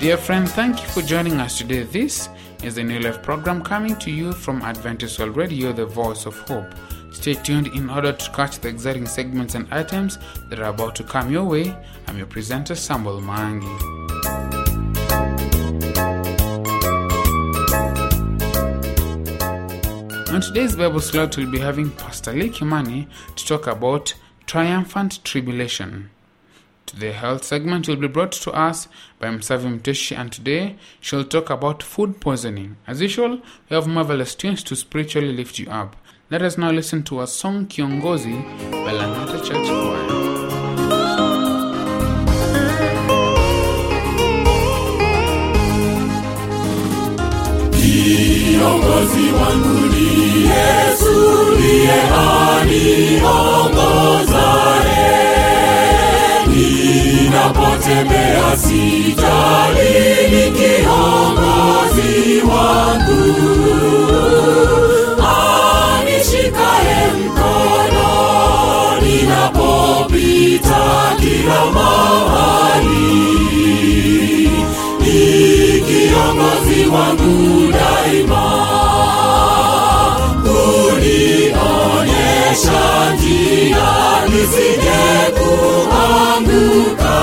Dear friend, thank you for joining us today. This is the New Life program coming to you from Adventist World Radio, the voice of hope. Stay tuned in order to catch the exciting segments and items that are about to come your way. I'm your presenter, Samuel Mangi. On today's Bible slot, we'll be having Pastor Lee Kimani to talk about triumphant tribulation. The health segment will be brought to us by Msavi Mteshi, and today she'll talk about food poisoning. As usual, we have marvelous tunes to spiritually lift you up. Let us now listen to a song Kiongozi by Langata Church Choir. Kiongozi wangu ni Yesu, ndiye aniongozaye. Ninapotembea sijali, ni kiongozi wangu anishikaye mkono ninapopita kila mahali. Ni kiongozi wangu daima kunionyesha njia nisije kuanguka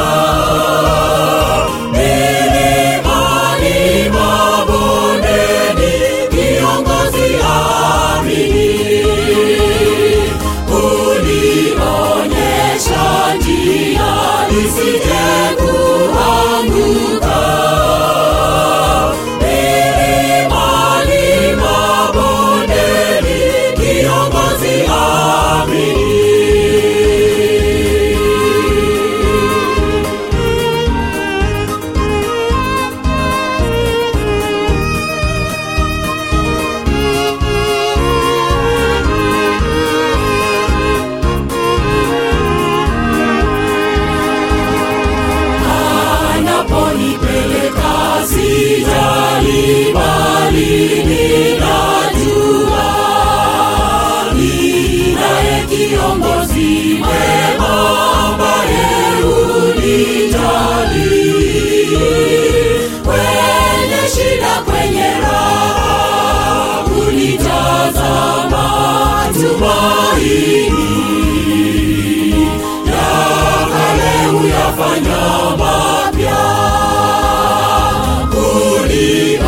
yafanya mapya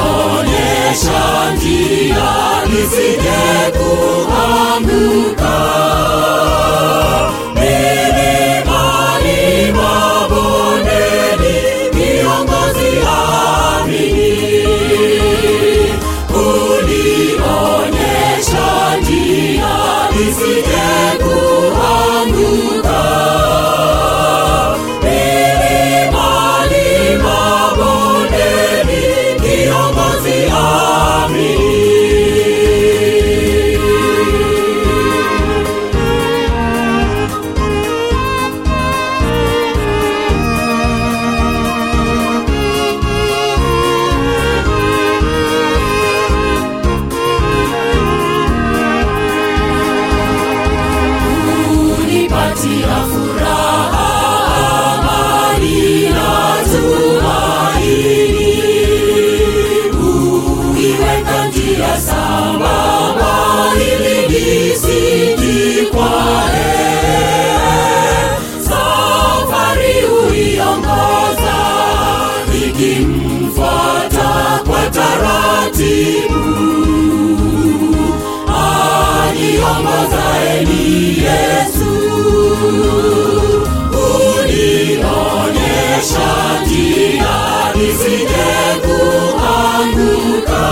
kunionyesha njia nisije shati na lisije kuanguka.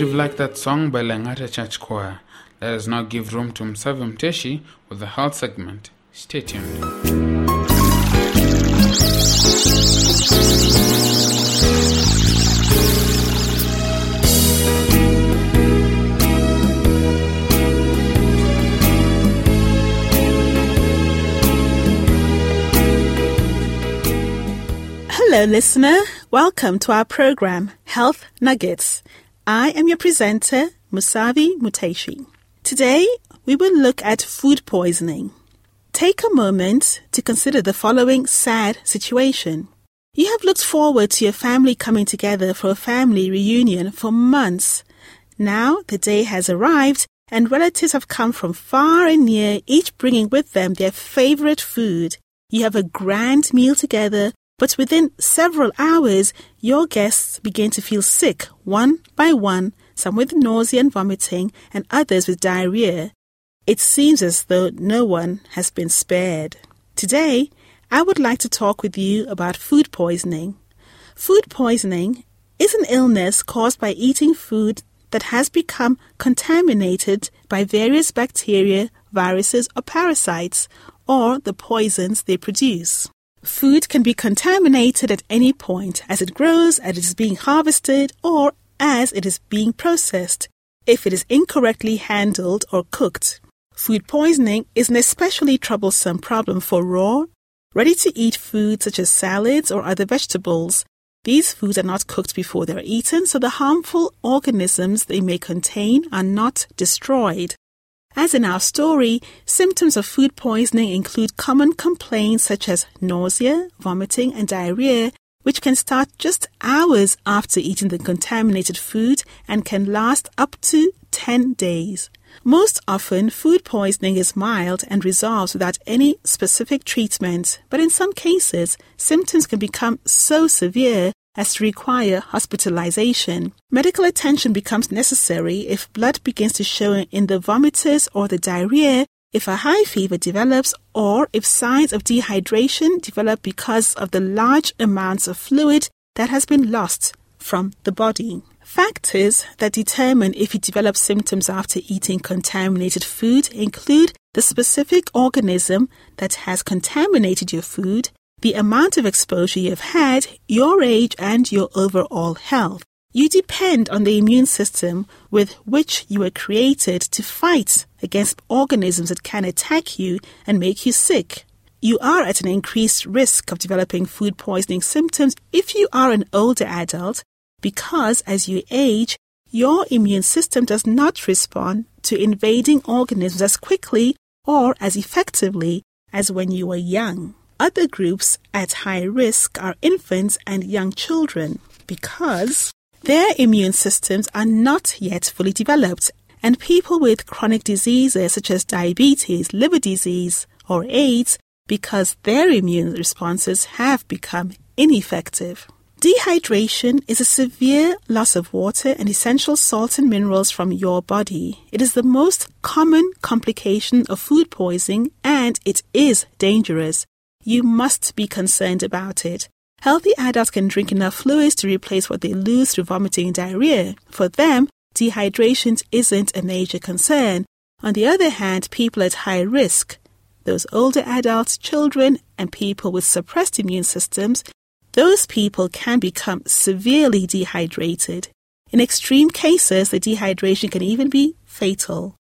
You've liked that song by Langata Church Choir. Let us now give room to Msavi Mteshi with the health segment. Stay tuned. Hello, listener. Welcome to our program, Health Nuggets. I am your presenter, Musavi Muteshi. Today, we will look at food poisoning. Take a moment to consider the following sad situation. You have looked forward to your family coming together for a family reunion for months. Now the day has arrived and relatives have come from far and near, each bringing with them their favorite food. You have a grand meal together but within several hours, your guests begin to feel sick one by one, some with nausea and vomiting, and others with diarrhea. It seems as though no one has been spared. Today, I would like to talk with you about food poisoning. Food poisoning is an illness caused by eating food that has become contaminated by various bacteria, viruses, or parasites, or the poisons they produce. Food can be contaminated at any point as it grows, as it is being harvested, or as it is being processed if it is incorrectly handled or cooked. Food poisoning is an especially troublesome problem for raw, ready to eat foods such as salads or other vegetables. These foods are not cooked before they are eaten, so the harmful organisms they may contain are not destroyed. As in our story, symptoms of food poisoning include common complaints such as nausea, vomiting, and diarrhea, which can start just hours after eating the contaminated food and can last up to 10 days. Most often, food poisoning is mild and resolves without any specific treatment, but in some cases, symptoms can become so severe as to require hospitalization. Medical attention becomes necessary if blood begins to show in the vomitus or the diarrhea, if a high fever develops, or if signs of dehydration develop because of the large amounts of fluid that has been lost from the body. Factors that determine if you develop symptoms after eating contaminated food include the specific organism that has contaminated your food, the amount of exposure you've had, your age, and your overall health. You depend on the immune system with which you were created to fight against organisms that can attack you and make you sick. You are at an increased risk of developing food poisoning symptoms if you are an older adult because as you age, your immune system does not respond to invading organisms as quickly or as effectively as when you were young. Other groups at high risk are infants and young children because their immune systems are not yet fully developed, and people with chronic diseases such as diabetes, liver disease, or AIDS because their immune responses have become ineffective. Dehydration is a severe loss of water and essential salts and minerals from your body. It is the most common complication of food poisoning and it is dangerous you must be concerned about it. Healthy adults can drink enough fluids to replace what they lose through vomiting and diarrhea. For them, dehydration isn't a major concern. On the other hand, people at high risk, those older adults, children, and people with suppressed immune systems, those people can become severely dehydrated. In extreme cases, the dehydration can even be fatal.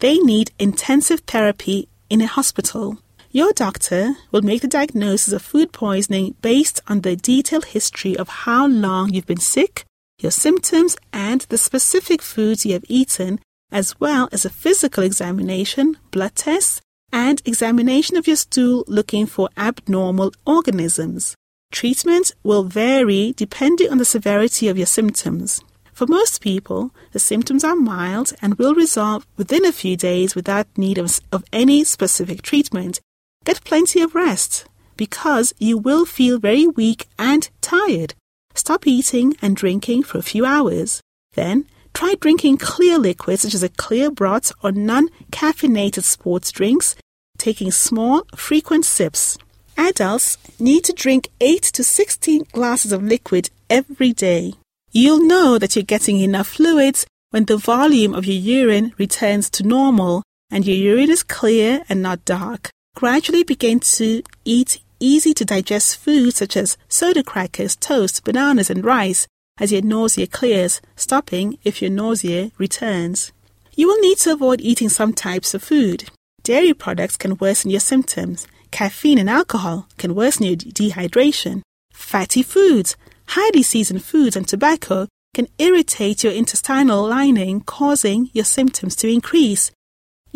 They need intensive therapy in a hospital. Your doctor will make the diagnosis of food poisoning based on the detailed history of how long you've been sick, your symptoms, and the specific foods you have eaten, as well as a physical examination, blood tests, and examination of your stool looking for abnormal organisms. Treatment will vary depending on the severity of your symptoms. For most people, the symptoms are mild and will resolve within a few days without need of, of any specific treatment, Get plenty of rest because you will feel very weak and tired. Stop eating and drinking for a few hours. Then try drinking clear liquids such as a clear broth or non caffeinated sports drinks, taking small, frequent sips. Adults need to drink 8 to 16 glasses of liquid every day. You'll know that you're getting enough fluids when the volume of your urine returns to normal and your urine is clear and not dark. Gradually begin to eat easy to digest foods such as soda crackers, toast, bananas, and rice as your nausea clears, stopping if your nausea returns. You will need to avoid eating some types of food. Dairy products can worsen your symptoms. Caffeine and alcohol can worsen your dehydration. Fatty foods, highly seasoned foods, and tobacco can irritate your intestinal lining, causing your symptoms to increase.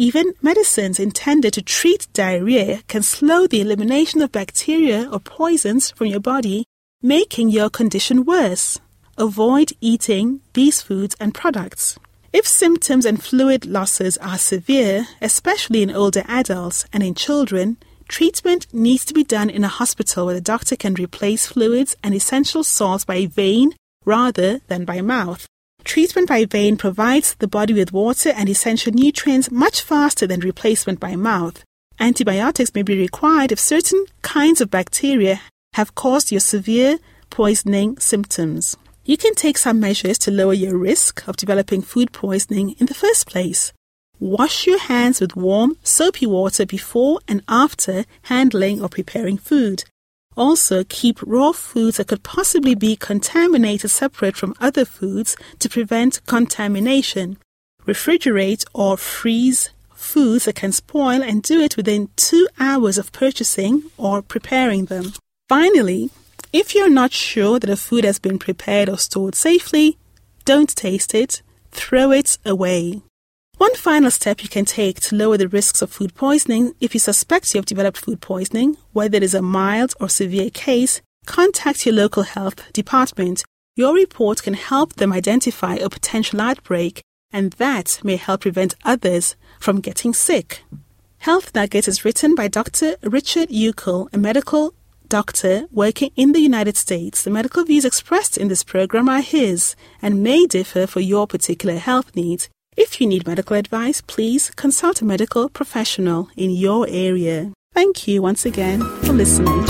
Even medicines intended to treat diarrhea can slow the elimination of bacteria or poisons from your body, making your condition worse. Avoid eating these foods and products. If symptoms and fluid losses are severe, especially in older adults and in children, treatment needs to be done in a hospital where the doctor can replace fluids and essential salts by vein rather than by mouth. Treatment by vein provides the body with water and essential nutrients much faster than replacement by mouth. Antibiotics may be required if certain kinds of bacteria have caused your severe poisoning symptoms. You can take some measures to lower your risk of developing food poisoning in the first place. Wash your hands with warm, soapy water before and after handling or preparing food. Also, keep raw foods that could possibly be contaminated separate from other foods to prevent contamination. Refrigerate or freeze foods that can spoil and do it within two hours of purchasing or preparing them. Finally, if you're not sure that a food has been prepared or stored safely, don't taste it, throw it away. One final step you can take to lower the risks of food poisoning if you suspect you have developed food poisoning, whether it is a mild or severe case, contact your local health department. Your report can help them identify a potential outbreak, and that may help prevent others from getting sick. Health Nugget is written by Dr. Richard Uckel, a medical doctor working in the United States. The medical views expressed in this program are his and may differ for your particular health needs. If you need medical advice, please consult a medical professional in your area. Thank you once again for listening.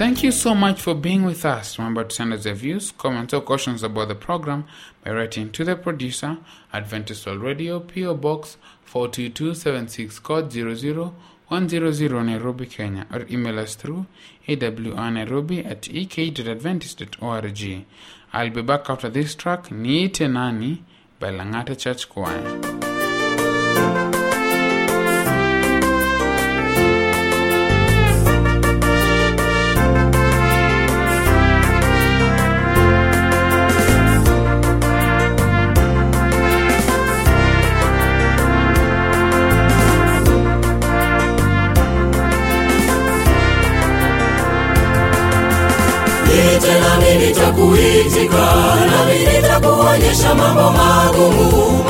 Thank you so much for being with us. Remember to send us your views, comments, or questions about the program by writing to the producer, Adventist World Radio, PO Box 42276, code 00100 Nairobi, Kenya, or email us through awnairobi at ek.adventist.org. I'll be back after this track, Niite Nani by Langata Church Choir. Nitakuitika, nami nitakuonyesha mambo magumu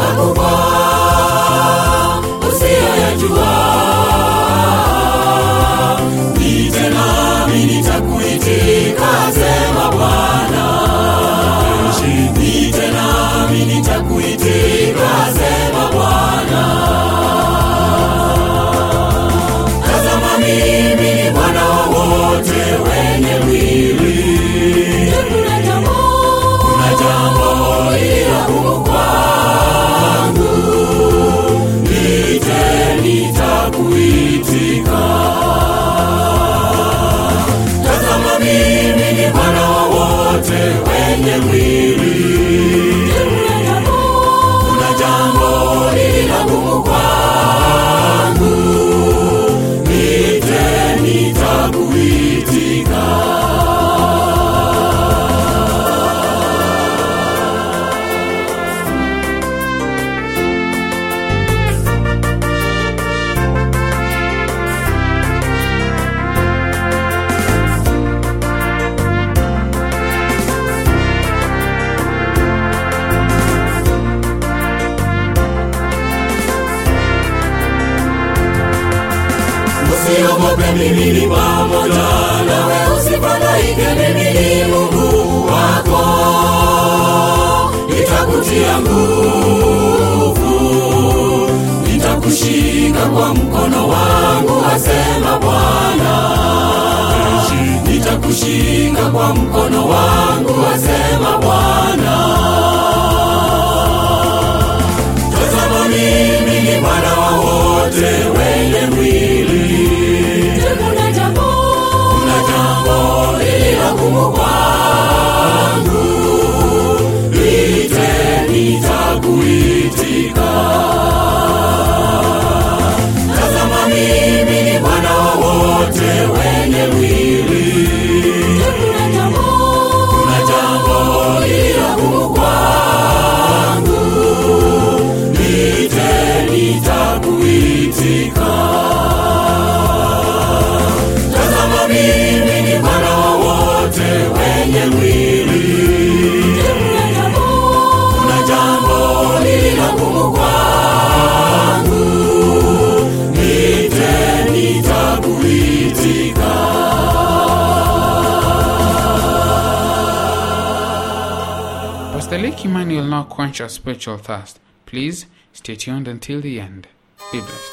will now quench our spiritual thirst. Please stay tuned until the end. Be blessed.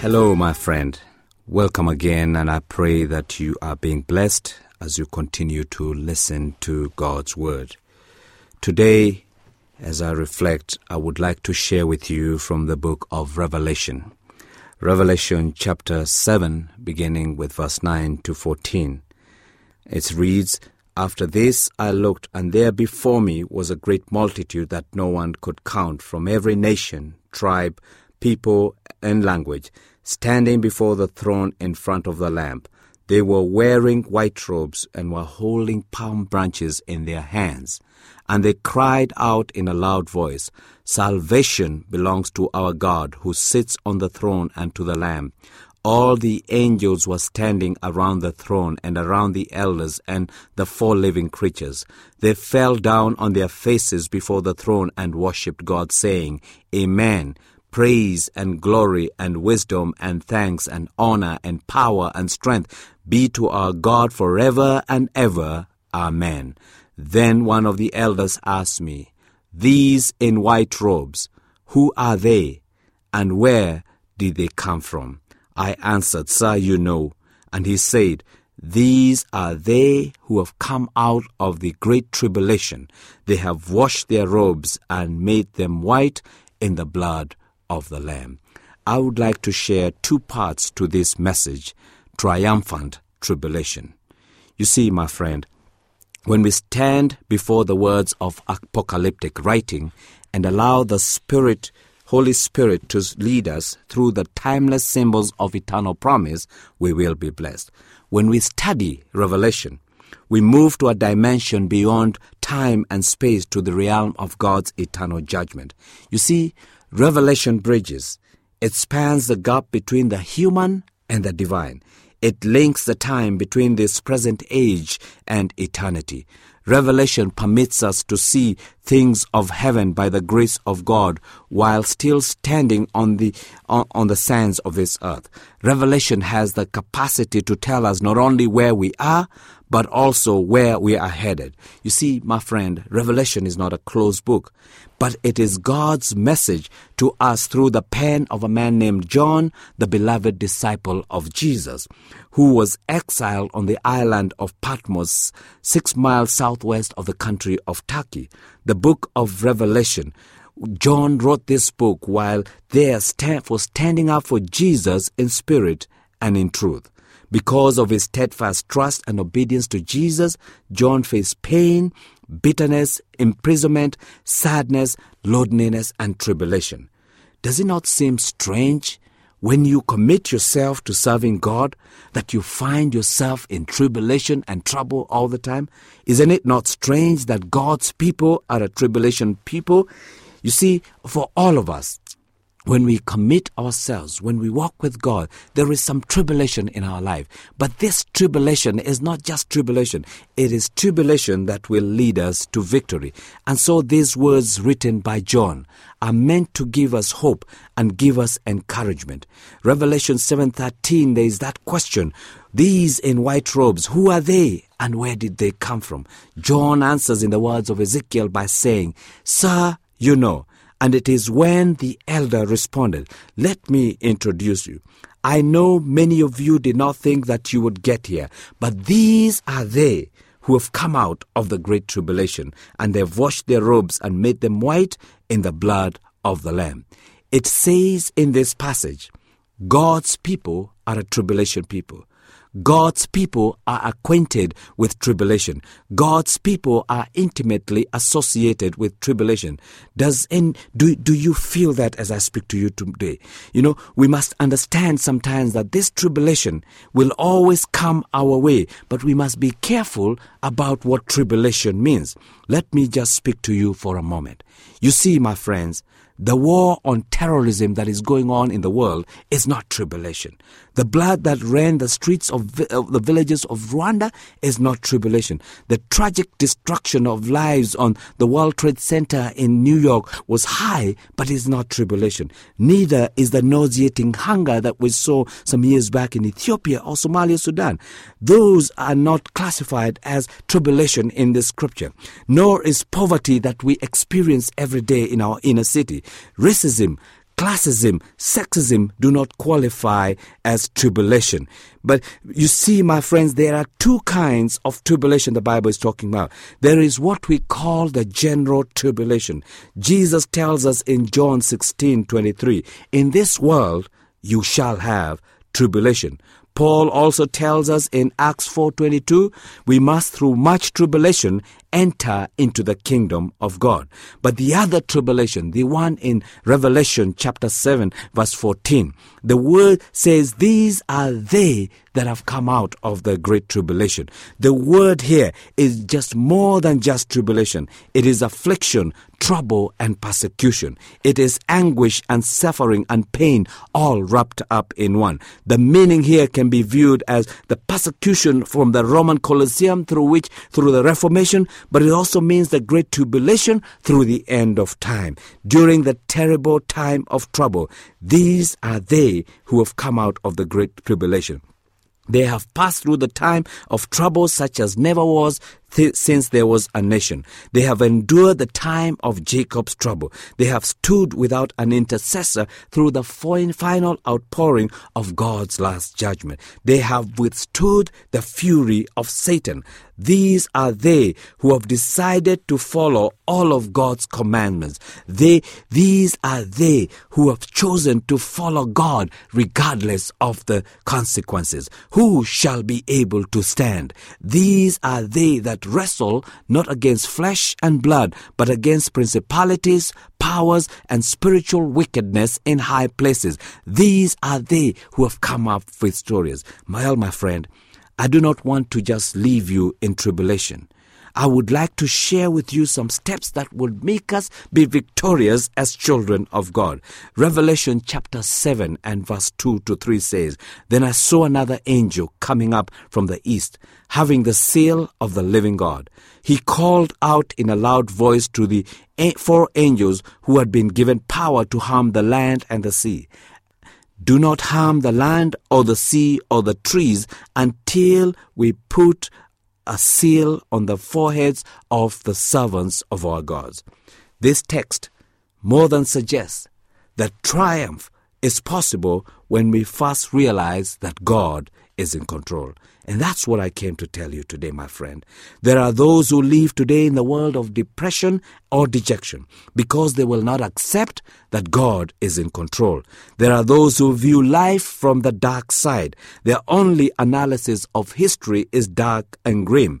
Hello, my friend. Welcome again, and I pray that you are being blessed as you continue to listen to God's Word. Today, as I reflect, I would like to share with you from the book of Revelation. Revelation chapter 7, beginning with verse 9 to 14. It reads, After this I looked, and there before me was a great multitude that no one could count from every nation, tribe, people, and language, standing before the throne in front of the Lamb. They were wearing white robes and were holding palm branches in their hands. And they cried out in a loud voice, Salvation belongs to our God who sits on the throne and to the Lamb. All the angels were standing around the throne and around the elders and the four living creatures. They fell down on their faces before the throne and worshipped God, saying, Amen. Praise and glory and wisdom and thanks and honor and power and strength be to our God forever and ever. Amen. Then one of the elders asked me, These in white robes, who are they, and where did they come from? I answered, Sir, you know. And he said, These are they who have come out of the great tribulation. They have washed their robes and made them white in the blood of the Lamb. I would like to share two parts to this message triumphant tribulation. You see, my friend, when we stand before the words of apocalyptic writing and allow the Spirit, Holy Spirit, to lead us through the timeless symbols of eternal promise, we will be blessed. When we study Revelation, we move to a dimension beyond time and space to the realm of God's eternal judgment. You see, Revelation bridges. It spans the gap between the human and the divine. It links the time between this present age and eternity. Revelation permits us to see things of heaven by the grace of God while still standing on the on, the sands of this earth. Revelation has the capacity to tell us not only where we are but also where we are headed. You see, my friend, Revelation is not a closed book, but it is God's message to us through the pen of a man named John, the beloved disciple of Jesus, who was exiled on the island of Patmos, six miles southwest of the country of Turkey. The book of Revelation John wrote this book while there stand, for standing up for Jesus in spirit and in truth. Because of his steadfast trust and obedience to Jesus, John faced pain, bitterness, imprisonment, sadness, loneliness, and tribulation. Does it not seem strange when you commit yourself to serving God that you find yourself in tribulation and trouble all the time? Isn't it not strange that God's people are a tribulation people? You see, for all of us, when we commit ourselves, when we walk with God, there is some tribulation in our life. But this tribulation is not just tribulation, it is tribulation that will lead us to victory. And so these words written by John are meant to give us hope and give us encouragement. Revelation 7:13 there is that question, these in white robes, who are they and where did they come from? John answers in the words of Ezekiel by saying, "Sir, you know." And it is when the elder responded, Let me introduce you. I know many of you did not think that you would get here, but these are they who have come out of the great tribulation, and they have washed their robes and made them white in the blood of the Lamb. It says in this passage, God's people are a tribulation people. God's people are acquainted with tribulation. God's people are intimately associated with tribulation. Does and do, do you feel that as I speak to you today? You know, we must understand sometimes that this tribulation will always come our way, but we must be careful about what tribulation means. Let me just speak to you for a moment. You see, my friends, the war on terrorism that is going on in the world is not tribulation. The blood that ran the streets of, vi- of, the villages of Rwanda is not tribulation. The tragic destruction of lives on the World Trade Center in New York was high, but is not tribulation. Neither is the nauseating hunger that we saw some years back in Ethiopia or Somalia, Sudan. Those are not classified as tribulation in the scripture. Nor is poverty that we experience every day in our inner city. Racism, classism, sexism do not qualify as tribulation. But you see, my friends, there are two kinds of tribulation the Bible is talking about. There is what we call the general tribulation. Jesus tells us in John 16 23, in this world you shall have tribulation. Paul also tells us in Acts 4:22, we must through much tribulation enter into the kingdom of God. But the other tribulation, the one in Revelation chapter 7 verse 14, the word says these are they that have come out of the great tribulation. The word here is just more than just tribulation. It is affliction, trouble and persecution. It is anguish and suffering and pain all wrapped up in one. The meaning here can be viewed as the persecution from the Roman Colosseum through which through the Reformation, but it also means the great tribulation through the end of time. During the terrible time of trouble, these are they who have come out of the great tribulation. They have passed through the time of trouble such as never was since there was a nation. They have endured the time of Jacob's trouble. They have stood without an intercessor through the final outpouring of God's last judgment. They have withstood the fury of Satan. These are they who have decided to follow all of God's commandments. They, these are they who have chosen to follow God regardless of the consequences. Who shall be able to stand? These are they that wrestle not against flesh and blood, but against principalities, powers, and spiritual wickedness in high places. These are they who have come up with stories. My, my friend, I do not want to just leave you in tribulation. I would like to share with you some steps that would make us be victorious as children of God. Revelation chapter 7 and verse 2 to 3 says, Then I saw another angel coming up from the east, having the seal of the living God. He called out in a loud voice to the four angels who had been given power to harm the land and the sea. Do not harm the land or the sea or the trees until we put a seal on the foreheads of the servants of our gods. This text more than suggests that triumph is possible when we first realize that God is in control. And that's what I came to tell you today, my friend. There are those who live today in the world of depression or dejection because they will not accept that God is in control. There are those who view life from the dark side. Their only analysis of history is dark and grim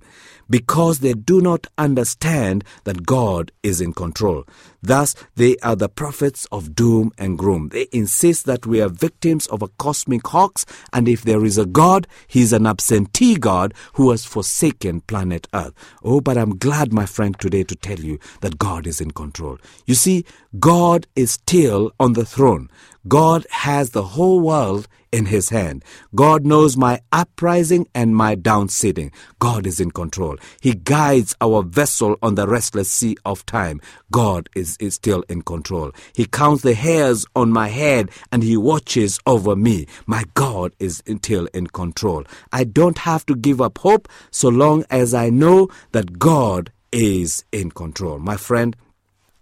because they do not understand that God is in control. Thus, they are the prophets of doom and gloom. They insist that we are victims of a cosmic hoax, and if there is a God, he is an absent absentee God who has forsaken planet Earth. Oh, but I'm glad, my friend, today to tell you that God is in control. You see, God is still on the throne. God has the whole world in his hand. God knows my uprising and my downsitting. God is in control. He guides our vessel on the restless sea of time. God is, is still in control. He counts the hairs on my head and he watches over me. My God is still in control. I don't have to give up hope so long as I know that God is in control. My friend,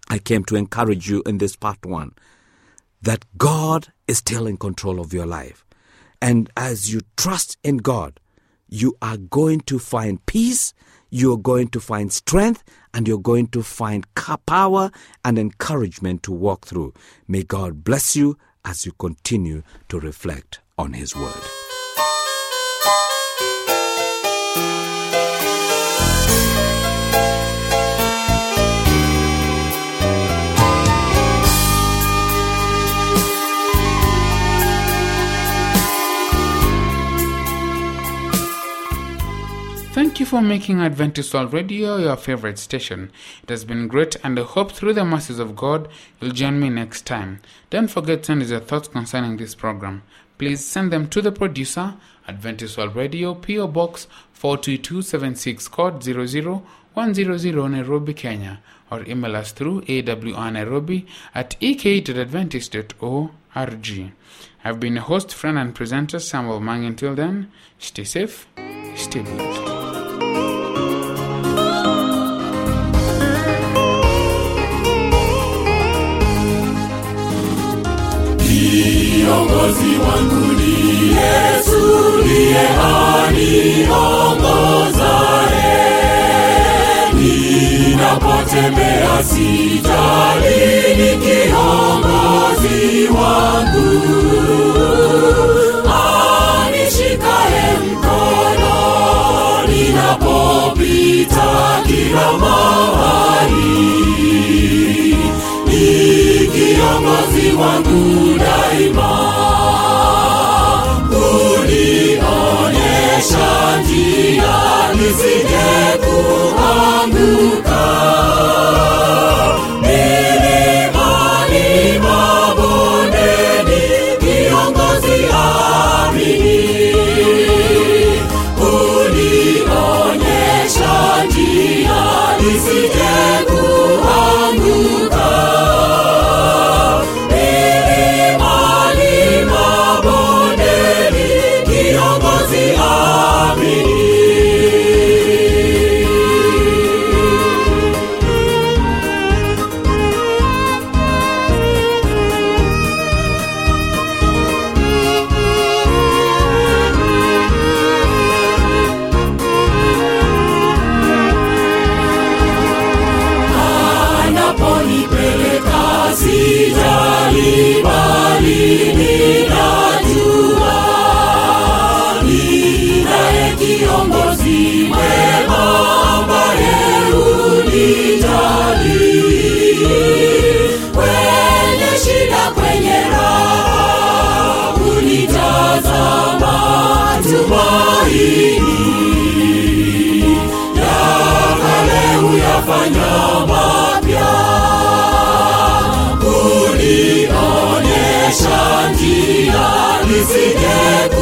I came to encourage you in this part one that God is still in control of your life. And as you trust in God, you are going to find peace, you're going to find strength, and you're going to find power and encouragement to walk through. May God bless you as you continue to reflect on His Word. For making Adventist World Radio your favorite station. It has been great, and I hope through the mercies of God you'll join me next time. Don't forget to send us your thoughts concerning this program. Please send them to the producer, Adventist World Radio, PO Box 42276, code 00100 Nairobi, Kenya, or email us through awnairobi at ek.adventist.org. I've been a host, friend, and presenter, Samuel Mang. Until then, stay safe, stay blessed. Kiongozi wangu ni Yesu, ndiye aniongozaye. Ninapotembea sijali, ni kiongozi wangu. Anishikaye mkono, ninapopita kila mahali kiongozi wangu daima. Presidente.